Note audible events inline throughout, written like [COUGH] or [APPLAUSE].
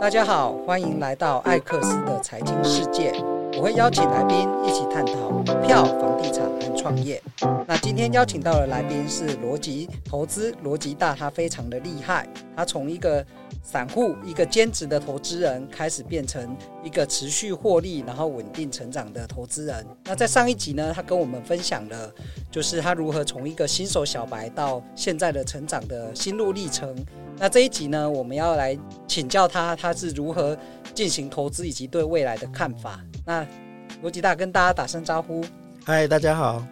大家好，欢迎来到艾克斯的财经世界。我会邀请来宾一起探讨股票、房地产和创业。那今天邀请到的来宾是罗吉投资，罗吉大，他非常的厉害。他从一个散户、一个兼职的投资人，开始变成一个持续获利、然后稳定成长的投资人。那在上一集呢，他跟我们分享了，就是他如何从一个新手小白到现在的成长的心路历程。那这一集呢，我们要来请教他，他是如何进行投资以及对未来的看法。那罗吉大跟大家打声招呼。嗨，大家好，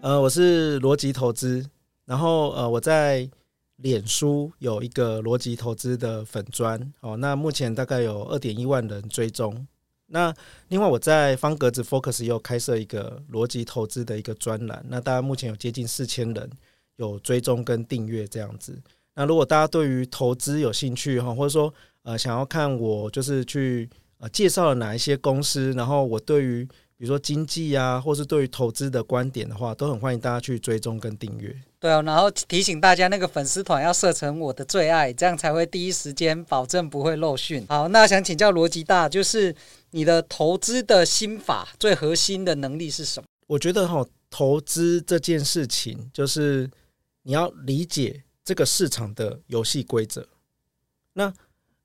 呃，我是罗吉投资，然后呃，我在脸书有一个逻辑投资的粉专哦，那目前大概有二点一万人追踪。那另外我在方格子 Focus 又开设一个逻辑投资的一个专栏，那大家目前有接近四千人有追踪跟订阅这样子。那如果大家对于投资有兴趣哈，或者说呃想要看我就是去呃介绍了哪一些公司，然后我对于比如说经济啊，或是对于投资的观点的话，都很欢迎大家去追踪跟订阅。对啊，然后提醒大家那个粉丝团要设成我的最爱，这样才会第一时间保证不会漏讯。好，那想请教逻辑大，就是你的投资的心法最核心的能力是什么？我觉得哈，投资这件事情就是你要理解。这个市场的游戏规则，那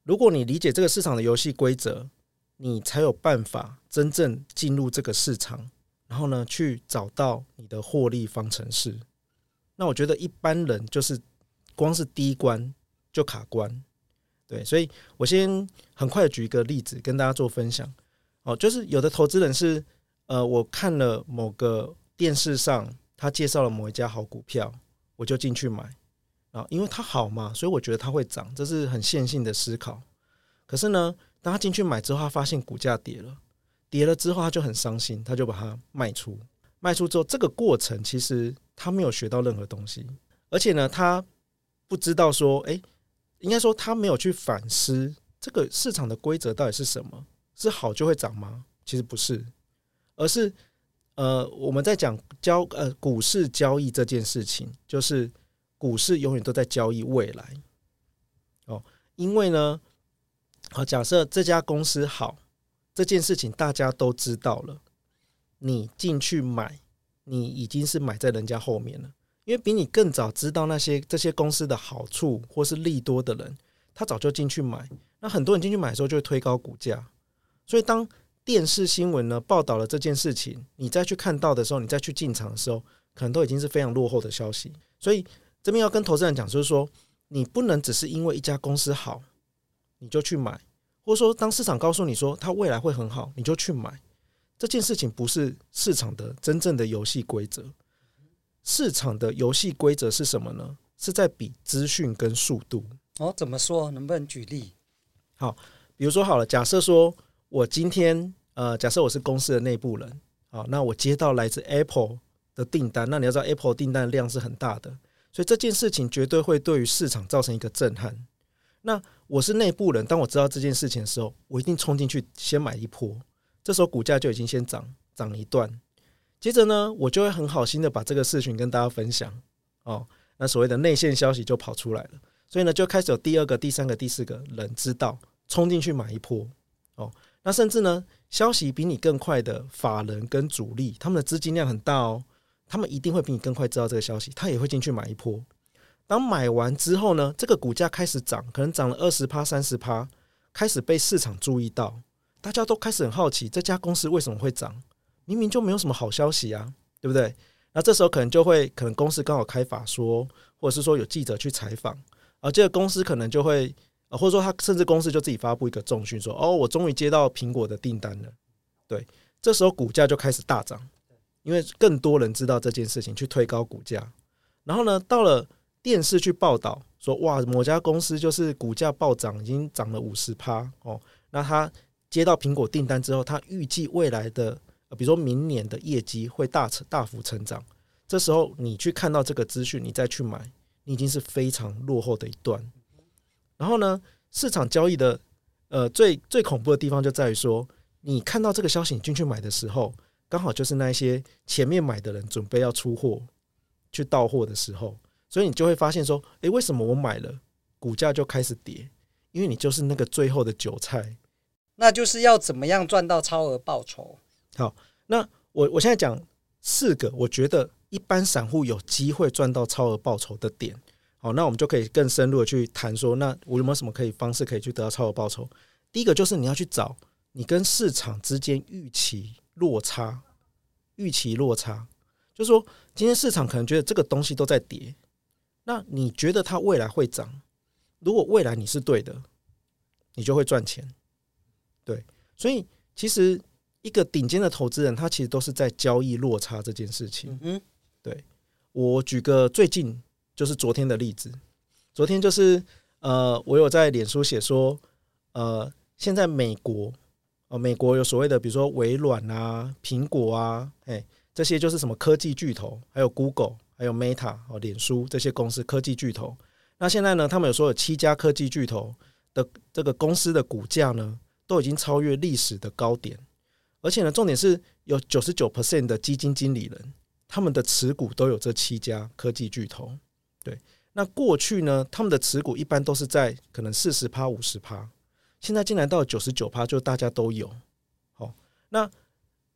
如果你理解这个市场的游戏规则，你才有办法真正进入这个市场，然后呢，去找到你的获利方程式。那我觉得一般人就是光是第一关就卡关，对，所以我先很快的举一个例子跟大家做分享。哦，就是有的投资人是，呃，我看了某个电视上他介绍了某一家好股票，我就进去买。啊，因为它好嘛，所以我觉得它会涨，这是很线性的思考。可是呢，当他进去买之后，他发现股价跌了，跌了之后他就很伤心，他就把它卖出。卖出之后，这个过程其实他没有学到任何东西，而且呢，他不知道说，诶，应该说他没有去反思这个市场的规则到底是什么？是好就会涨吗？其实不是，而是呃，我们在讲交呃股市交易这件事情，就是。股市永远都在交易未来，哦，因为呢，好，假设这家公司好，这件事情大家都知道了，你进去买，你已经是买在人家后面了，因为比你更早知道那些这些公司的好处或是利多的人，他早就进去买，那很多人进去买的时候就会推高股价，所以当电视新闻呢报道了这件事情，你再去看到的时候，你再去进场的时候，可能都已经是非常落后的消息，所以。这边要跟投资人讲，就是说，你不能只是因为一家公司好，你就去买，或者说，当市场告诉你说它未来会很好，你就去买，这件事情不是市场的真正的游戏规则。市场的游戏规则是什么呢？是在比资讯跟速度。哦，怎么说？能不能举例？好，比如说好了，假设说我今天，呃，假设我是公司的内部人，好，那我接到来自 Apple 的订单，那你要知道 Apple 订单的量是很大的。所以这件事情绝对会对于市场造成一个震撼。那我是内部人，当我知道这件事情的时候，我一定冲进去先买一波。这时候股价就已经先涨涨一段。接着呢，我就会很好心的把这个事情跟大家分享。哦，那所谓的内线消息就跑出来了。所以呢，就开始有第二个、第三个、第四个人知道，冲进去买一波。哦，那甚至呢，消息比你更快的法人跟主力，他们的资金量很大哦。他们一定会比你更快知道这个消息，他也会进去买一波。当买完之后呢，这个股价开始涨，可能涨了二十趴、三十趴，开始被市场注意到，大家都开始很好奇这家公司为什么会涨？明明就没有什么好消息啊，对不对？那这时候可能就会，可能公司刚好开法说，或者是说有记者去采访，而这个公司可能就会，或者说他甚至公司就自己发布一个重讯说：“哦，我终于接到苹果的订单了。”对，这时候股价就开始大涨。因为更多人知道这件事情，去推高股价，然后呢，到了电视去报道说，哇，某家公司就是股价暴涨，已经涨了五十趴哦。那他接到苹果订单之后，他预计未来的，比如说明年的业绩会大成大幅成长。这时候你去看到这个资讯，你再去买，你已经是非常落后的一段。然后呢，市场交易的呃最最恐怖的地方就在于说，你看到这个消息，你进去买的时候。刚好就是那些前面买的人准备要出货去到货的时候，所以你就会发现说，诶，为什么我买了股价就开始跌？因为你就是那个最后的韭菜。那就是要怎么样赚到超额报酬？好，那我我现在讲四个，我觉得一般散户有机会赚到超额报酬的点。好，那我们就可以更深入的去谈说，那我有没有什么可以方式可以去得到超额报酬？第一个就是你要去找你跟市场之间预期落差，预期落差，就是说今天市场可能觉得这个东西都在跌，那你觉得它未来会涨？如果未来你是对的，你就会赚钱。对，所以其实一个顶尖的投资人，他其实都是在交易落差这件事情。嗯，对，我举个最近就是昨天的例子，昨天就是呃，我有在脸书写说，呃，现在美国，呃，美国有所谓的，比如说微软啊、苹果啊，哎，这些就是什么科技巨头，还有 Google，还有 Meta 哦，脸书这些公司科技巨头。那现在呢，他们有说有七家科技巨头的这个公司的股价呢，都已经超越历史的高点，而且呢，重点是有九十九 percent 的基金经理人，他们的持股都有这七家科技巨头。对，那过去呢，他们的持股一般都是在可能四十趴、五十趴，现在竟然到九十九趴，就大家都有。好，那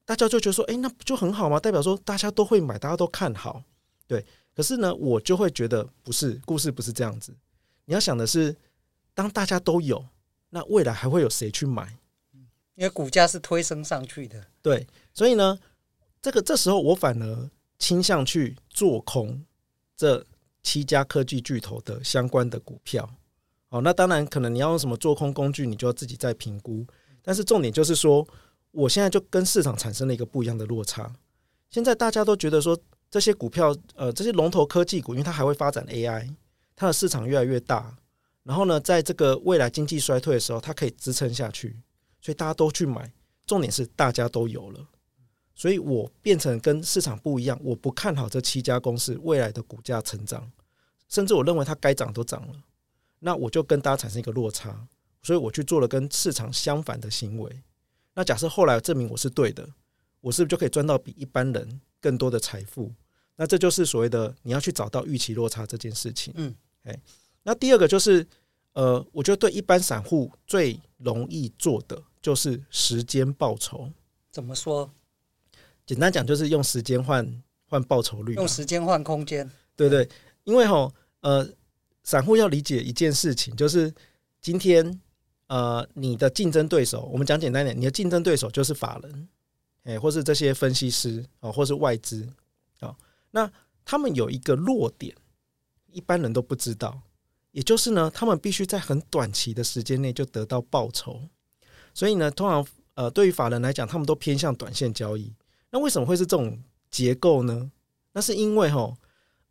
大家就觉得说，哎，那不就很好吗？代表说大家都会买，大家都看好。对，可是呢，我就会觉得不是，故事不是这样子。你要想的是，当大家都有。那未来还会有谁去买？因为股价是推升上去的。对，所以呢，这个这时候我反而倾向去做空这七家科技巨头的相关的股票。哦，那当然可能你要用什么做空工具，你就要自己再评估。但是重点就是说，我现在就跟市场产生了一个不一样的落差。现在大家都觉得说，这些股票，呃，这些龙头科技股，因为它还会发展 AI，它的市场越来越大。然后呢，在这个未来经济衰退的时候，它可以支撑下去，所以大家都去买。重点是大家都有了，所以我变成跟市场不一样。我不看好这七家公司未来的股价成长，甚至我认为它该涨都涨了，那我就跟大家产生一个落差，所以我去做了跟市场相反的行为。那假设后来证明我是对的，我是不是就可以赚到比一般人更多的财富？那这就是所谓的你要去找到预期落差这件事情。嗯，哎。那第二个就是，呃，我觉得对一般散户最容易做的就是时间报酬。怎么说？简单讲就是用时间换换报酬率，用时间换空间。对对，因为吼，呃，散户要理解一件事情，就是今天，呃，你的竞争对手，我们讲简单点，你的竞争对手就是法人，哎，或是这些分析师哦，或是外资啊，那他们有一个弱点，一般人都不知道。也就是呢，他们必须在很短期的时间内就得到报酬，所以呢，通常呃，对于法人来讲，他们都偏向短线交易。那为什么会是这种结构呢？那是因为哈，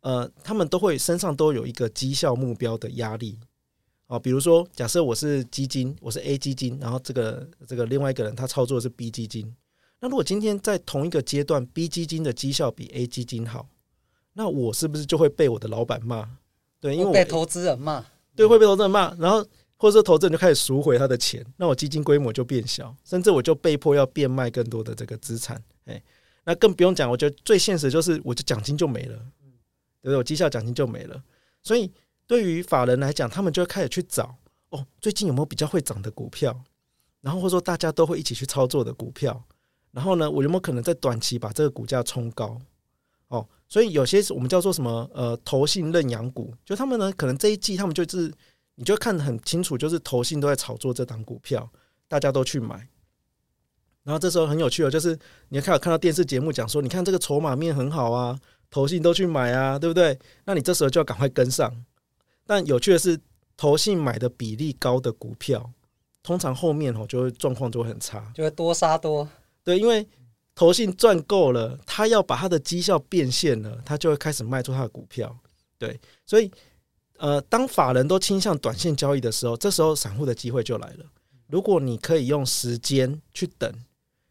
呃，他们都会身上都有一个绩效目标的压力。哦，比如说，假设我是基金，我是 A 基金，然后这个这个另外一个人他操作是 B 基金。那如果今天在同一个阶段，B 基金的绩效比 A 基金好，那我是不是就会被我的老板骂？对，因为我被投资人骂，对，会被投资人骂，然后或者说投资人就开始赎回他的钱，那我基金规模就变小，甚至我就被迫要变卖更多的这个资产，哎，那更不用讲，我觉得最现实就是我的奖金就没了，对不对？我绩效奖金就没了，所以对于法人来讲，他们就会开始去找哦，最近有没有比较会涨的股票，然后或者说大家都会一起去操作的股票，然后呢，我有没有可能在短期把这个股价冲高？哦，所以有些我们叫做什么呃，投信认养股，就他们呢，可能这一季他们就是，你就看得很清楚，就是投信都在炒作这档股票，大家都去买。然后这时候很有趣哦，就是你看有看到电视节目讲说，你看这个筹码面很好啊，投信都去买啊，对不对？那你这时候就要赶快跟上。但有趣的是，投信买的比例高的股票，通常后面哦就会状况就会很差，就会多杀多。对，因为。投信赚够了，他要把他的绩效变现了，他就会开始卖出他的股票。对，所以呃，当法人都倾向短线交易的时候，这时候散户的机会就来了。如果你可以用时间去等，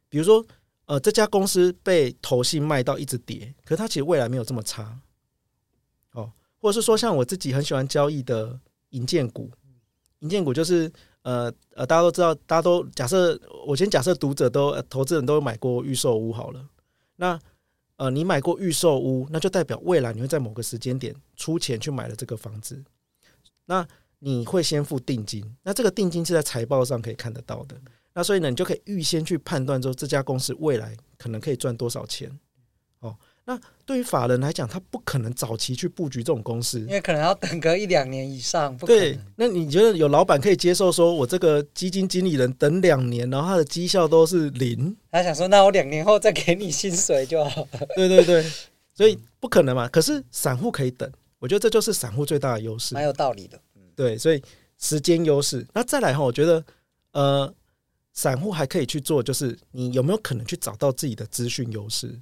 比如说呃，这家公司被投信卖到一直跌，可是它其实未来没有这么差。哦，或者是说像我自己很喜欢交易的银建股，银建股就是。呃呃，大家都知道，大家都假设，我先假设读者都、呃、投资人都买过预售屋好了。那呃，你买过预售屋，那就代表未来你会在某个时间点出钱去买了这个房子。那你会先付定金，那这个定金是在财报上可以看得到的。那所以呢，你就可以预先去判断说这家公司未来可能可以赚多少钱。哦，那对于法人来讲，他不可能早期去布局这种公司，因为可能要等个一两年以上。对，那你觉得有老板可以接受说，我这个基金经理人等两年，然后他的绩效都是零？他想说，那我两年后再给你薪水就好了。对对对，[LAUGHS] 所以不可能嘛。可是散户可以等，我觉得这就是散户最大的优势，蛮有道理的。对，所以时间优势。那再来哈，我觉得呃。散户还可以去做，就是你有没有可能去找到自己的资讯优势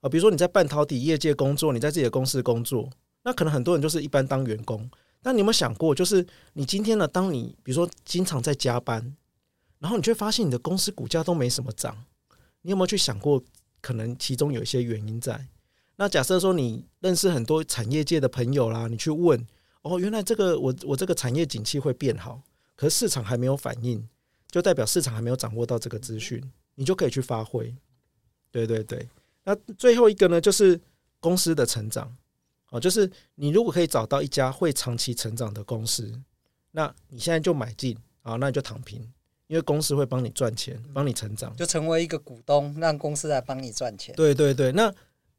啊？比如说你在半导体业界工作，你在自己的公司工作，那可能很多人就是一般当员工。但你有没有想过，就是你今天呢，当你比如说经常在加班，然后你就会发现你的公司股价都没什么涨，你有没有去想过，可能其中有一些原因在？那假设说你认识很多产业界的朋友啦，你去问哦，原来这个我我这个产业景气会变好，可是市场还没有反应。就代表市场还没有掌握到这个资讯，你就可以去发挥。对对对，那最后一个呢，就是公司的成长哦，就是你如果可以找到一家会长期成长的公司，那你现在就买进啊，那你就躺平，因为公司会帮你赚钱，帮你成长，就成为一个股东，让公司来帮你赚钱。对对对，那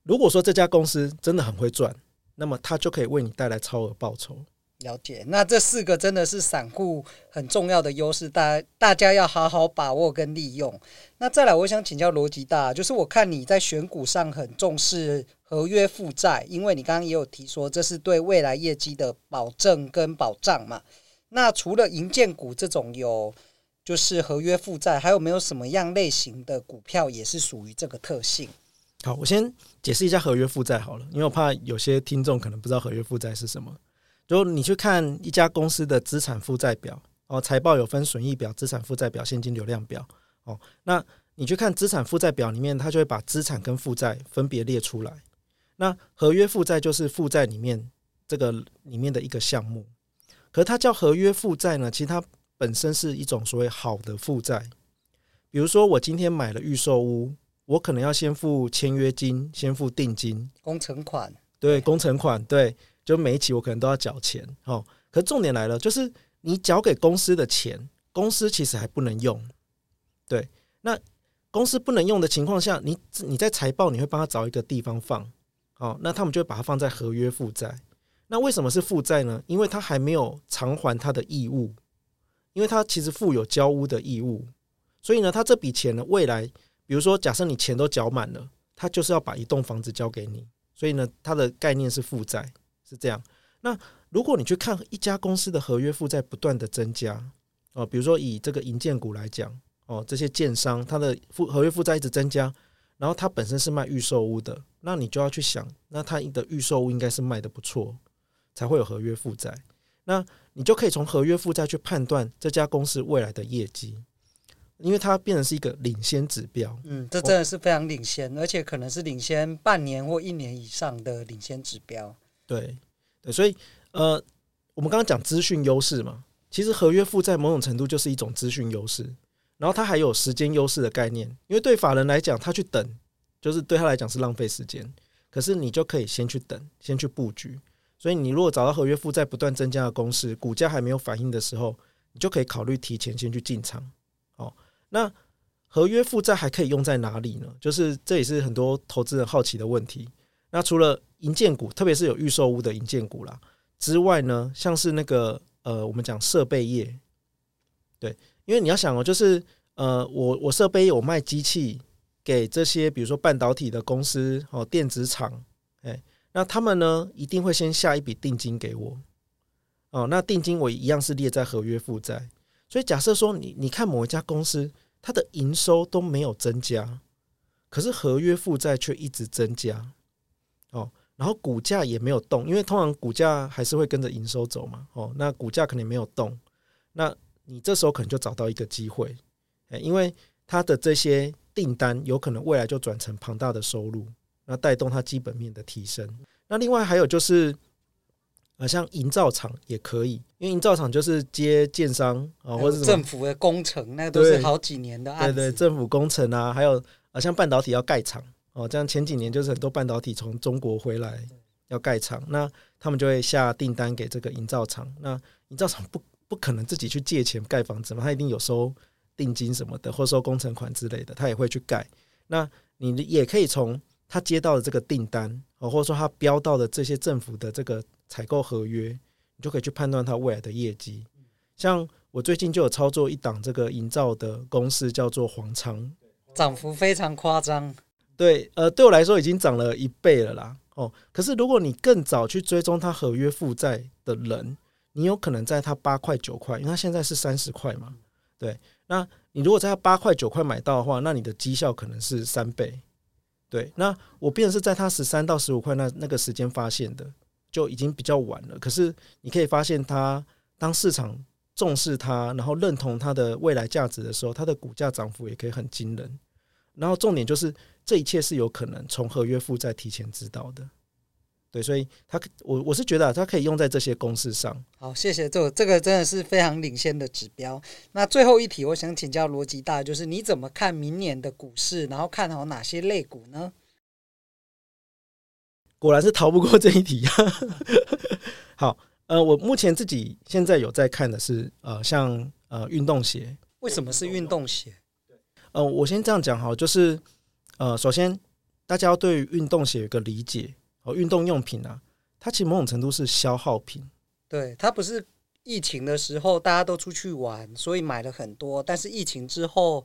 如果说这家公司真的很会赚，那么它就可以为你带来超额报酬。了解，那这四个真的是散户很重要的优势，大家大家要好好把握跟利用。那再来，我想请教罗吉大，就是我看你在选股上很重视合约负债，因为你刚刚也有提说这是对未来业绩的保证跟保障嘛。那除了银建股这种有就是合约负债，还有没有什么样类型的股票也是属于这个特性？好，我先解释一下合约负债好了，因为我怕有些听众可能不知道合约负债是什么。就你去看一家公司的资产负债表哦，财报有分损益表、资产负债表、现金流量表哦。那你去看资产负债表里面，它就会把资产跟负债分别列出来。那合约负债就是负债里面这个里面的一个项目，可是它叫合约负债呢，其实它本身是一种所谓好的负债。比如说我今天买了预售屋，我可能要先付签约金，先付定金、工程款，对，工程款，对。就每一期我可能都要缴钱，哦，可重点来了，就是你缴给公司的钱，公司其实还不能用，对，那公司不能用的情况下，你你在财报你会帮他找一个地方放，哦，那他们就会把它放在合约负债。那为什么是负债呢？因为他还没有偿还他的义务，因为他其实负有交屋的义务，所以呢，他这笔钱呢，未来比如说假设你钱都缴满了，他就是要把一栋房子交给你，所以呢，它的概念是负债。是这样，那如果你去看一家公司的合约负债不断的增加哦，比如说以这个银建股来讲哦，这些建商它的负合约负债一直增加，然后它本身是卖预售屋的，那你就要去想，那它的预售屋应该是卖得不错，才会有合约负债。那你就可以从合约负债去判断这家公司未来的业绩，因为它变成是一个领先指标。嗯，这真的是非常领先，而且可能是领先半年或一年以上的领先指标。对，对，所以呃，我们刚刚讲资讯优势嘛，其实合约负债某种程度就是一种资讯优势，然后它还有时间优势的概念，因为对法人来讲，他去等，就是对他来讲是浪费时间，可是你就可以先去等，先去布局，所以你如果找到合约负债不断增加的公司，股价还没有反应的时候，你就可以考虑提前先去进场。哦，那合约负债还可以用在哪里呢？就是这也是很多投资人好奇的问题。那除了银建股，特别是有预售屋的银建股啦之外呢，像是那个呃，我们讲设备业，对，因为你要想哦，就是呃，我我设备业，我卖机器给这些，比如说半导体的公司哦，电子厂，哎，那他们呢一定会先下一笔定金给我，哦，那定金我一样是列在合约负债，所以假设说你你看某一家公司，它的营收都没有增加，可是合约负债却一直增加，哦。然后股价也没有动，因为通常股价还是会跟着营收走嘛。哦，那股价可能没有动，那你这时候可能就找到一个机会，哎，因为它的这些订单有可能未来就转成庞大的收入，那带动它基本面的提升。那另外还有就是，呃，像营造厂也可以，因为营造厂就是接建商啊，或者政府的工程，那都是好几年的案子。对对，政府工程啊，还有啊，像半导体要盖厂。哦，这样前几年就是很多半导体从中国回来，要盖厂，那他们就会下订单给这个营造厂。那营造厂不不可能自己去借钱盖房子嘛，他一定有收定金什么的，或收工程款之类的，他也会去盖。那你也可以从他接到的这个订单，哦或者说他标到的这些政府的这个采购合约，你就可以去判断他未来的业绩。像我最近就有操作一档这个营造的公司，叫做黄昌，涨幅非常夸张。对，呃，对我来说已经涨了一倍了啦。哦，可是如果你更早去追踪他合约负债的人，你有可能在他八块九块，因为他现在是三十块嘛。对，那你如果在他八块九块买到的话，那你的绩效可能是三倍。对，那我变是在他十三到十五块那那个时间发现的，就已经比较晚了。可是你可以发现，他当市场重视他，然后认同他的未来价值的时候，他的股价涨幅也可以很惊人。然后重点就是，这一切是有可能从合约负债提前知道的，对，所以他我我是觉得他可以用在这些公式上。好，谢谢，这这个真的是非常领先的指标。那最后一题，我想请教罗辑大，就是你怎么看明年的股市，然后看好哪些类股呢？果然是逃不过这一题。[LAUGHS] 好，呃，我目前自己现在有在看的是，呃，像呃运动鞋。为什么是运动鞋？呃，我先这样讲哈，就是呃，首先大家要对于运动鞋有个理解哦，运动用品啊，它其实某种程度是消耗品。对，它不是疫情的时候大家都出去玩，所以买了很多，但是疫情之后，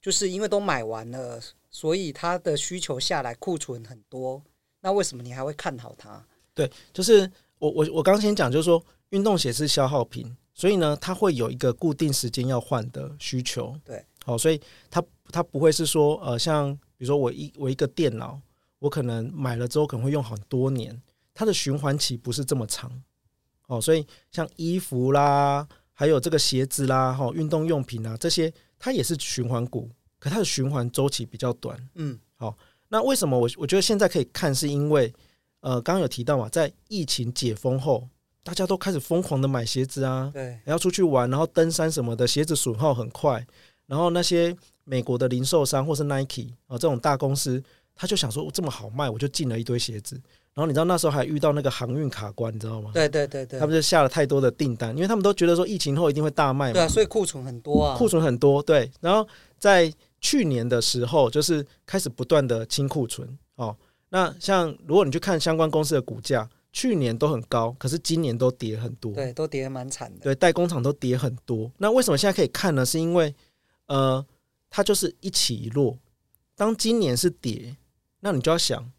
就是因为都买完了，所以它的需求下来，库存很多。那为什么你还会看好它？对，就是我我我刚先讲，就是说运动鞋是消耗品，所以呢，它会有一个固定时间要换的需求。对。哦，所以它它不会是说，呃，像比如说我一我一个电脑，我可能买了之后可能会用很多年，它的循环期不是这么长。哦，所以像衣服啦，还有这个鞋子啦，哈，运动用品啊这些，它也是循环股，可它的循环周期比较短。嗯，好，那为什么我我觉得现在可以看，是因为呃，刚刚有提到嘛，在疫情解封后，大家都开始疯狂的买鞋子啊，对，然后出去玩，然后登山什么的，鞋子损耗很快。然后那些美国的零售商或是 Nike 啊这种大公司，他就想说，我这么好卖，我就进了一堆鞋子。然后你知道那时候还遇到那个航运卡关，你知道吗？对对对对，他们就下了太多的订单，因为他们都觉得说疫情后一定会大卖嘛。对啊，所以库存很多啊，库存很多。对，然后在去年的时候，就是开始不断的清库存哦。那像如果你去看相关公司的股价，去年都很高，可是今年都跌很多。对，都跌蛮惨的。对，代工厂都跌很多。那为什么现在可以看呢？是因为呃，它就是一起一落。当今年是跌，那你就要想，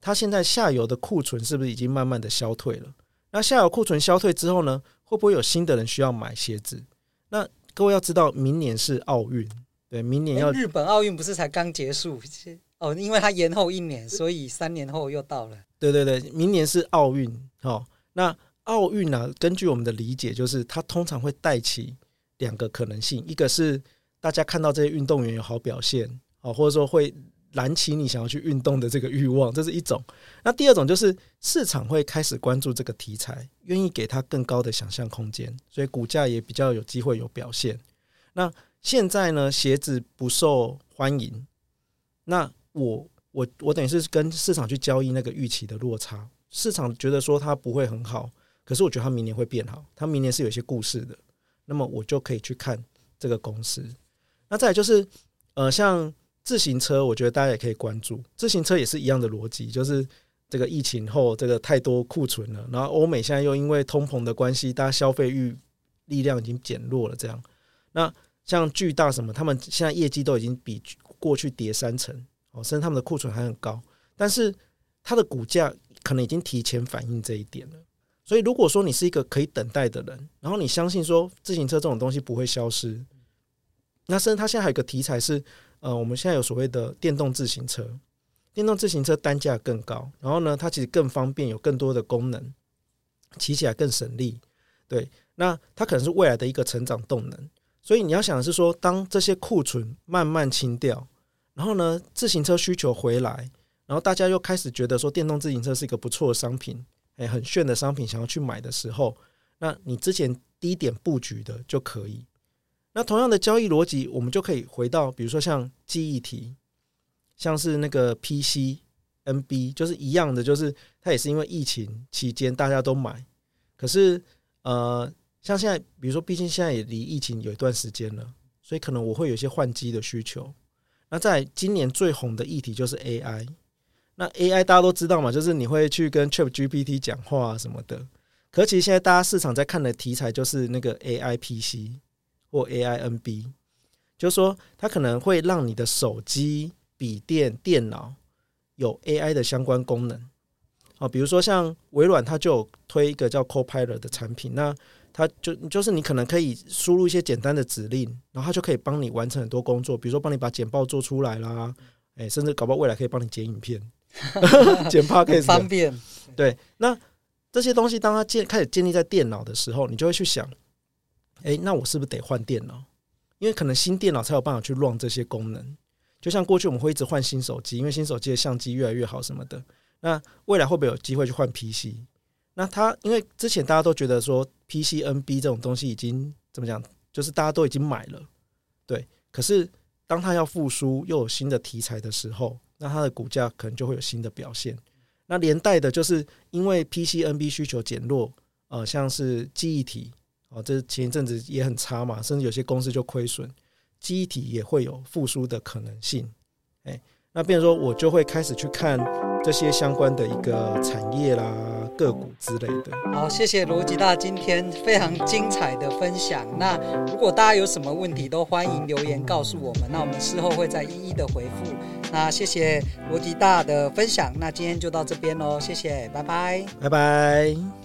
它现在下游的库存是不是已经慢慢的消退了？那下游库存消退之后呢，会不会有新的人需要买鞋子？那各位要知道，明年是奥运，对，明年要日本奥运不是才刚结束 [LAUGHS] 哦，因为它延后一年，所以三年后又到了。对对对，明年是奥运哦。那奥运呢，根据我们的理解，就是它通常会带起两个可能性，一个是。大家看到这些运动员有好表现，哦，或者说会燃起你想要去运动的这个欲望，[LAUGHS] 这是一种。那第二种就是市场会开始关注这个题材，愿意给他更高的想象空间，所以股价也比较有机会有表现。那现在呢，鞋子不受欢迎，那我我我等于是跟市场去交易那个预期的落差。市场觉得说它不会很好，可是我觉得它明年会变好，它明年是有些故事的，那么我就可以去看这个公司。那再来就是，呃，像自行车，我觉得大家也可以关注。自行车也是一样的逻辑，就是这个疫情后，这个太多库存了，然后欧美现在又因为通膨的关系，大家消费欲力量已经减弱了。这样，那像巨大什么，他们现在业绩都已经比过去跌三成，哦，甚至他们的库存还很高，但是它的股价可能已经提前反映这一点了。所以，如果说你是一个可以等待的人，然后你相信说自行车这种东西不会消失。那甚至它现在还有一个题材是，呃，我们现在有所谓的电动自行车，电动自行车单价更高，然后呢，它其实更方便，有更多的功能，骑起来更省力。对，那它可能是未来的一个成长动能。所以你要想的是说，当这些库存慢慢清掉，然后呢，自行车需求回来，然后大家又开始觉得说电动自行车是一个不错的商品，诶，很炫的商品，想要去买的时候，那你之前低点布局的就可以。那同样的交易逻辑，我们就可以回到，比如说像记忆体，像是那个 PC、NB，就是一样的，就是它也是因为疫情期间大家都买，可是呃，像现在，比如说，毕竟现在也离疫情有一段时间了，所以可能我会有一些换机的需求。那在今年最红的议题就是 AI，那 AI 大家都知道嘛，就是你会去跟 ChatGPT 讲话啊什么的。可其实现在大家市场在看的题材就是那个 AI PC 或 AI NB，就是说它可能会让你的手机、笔电、电脑有 AI 的相关功能。哦，比如说像微软，它就有推一个叫 Copilot 的产品，那它就就是你可能可以输入一些简单的指令，然后它就可以帮你完成很多工作，比如说帮你把简报做出来啦，诶，甚至搞不好未来可以帮你剪影片、[LAUGHS] 剪 Podcast 方便。对，那。这些东西，当它建开始建立在电脑的时候，你就会去想，诶，那我是不是得换电脑？因为可能新电脑才有办法去 run 这些功能。就像过去我们会一直换新手机，因为新手机的相机越来越好什么的。那未来会不会有机会去换 PC？那它因为之前大家都觉得说 PCNB 这种东西已经怎么讲，就是大家都已经买了，对。可是当它要复苏又有新的题材的时候，那它的股价可能就会有新的表现。那连带的就是因为 PCNB 需求减弱，呃，像是记忆体哦，这前一阵子也很差嘛，甚至有些公司就亏损，机体也会有复苏的可能性。哎，那变成说我就会开始去看这些相关的一个产业啦、个股之类的。好，谢谢罗吉大今天非常精彩的分享。那如果大家有什么问题，都欢迎留言告诉我们，那我们事后会再一一的回复。那谢谢罗吉大的分享，那今天就到这边喽，谢谢，拜拜，拜拜。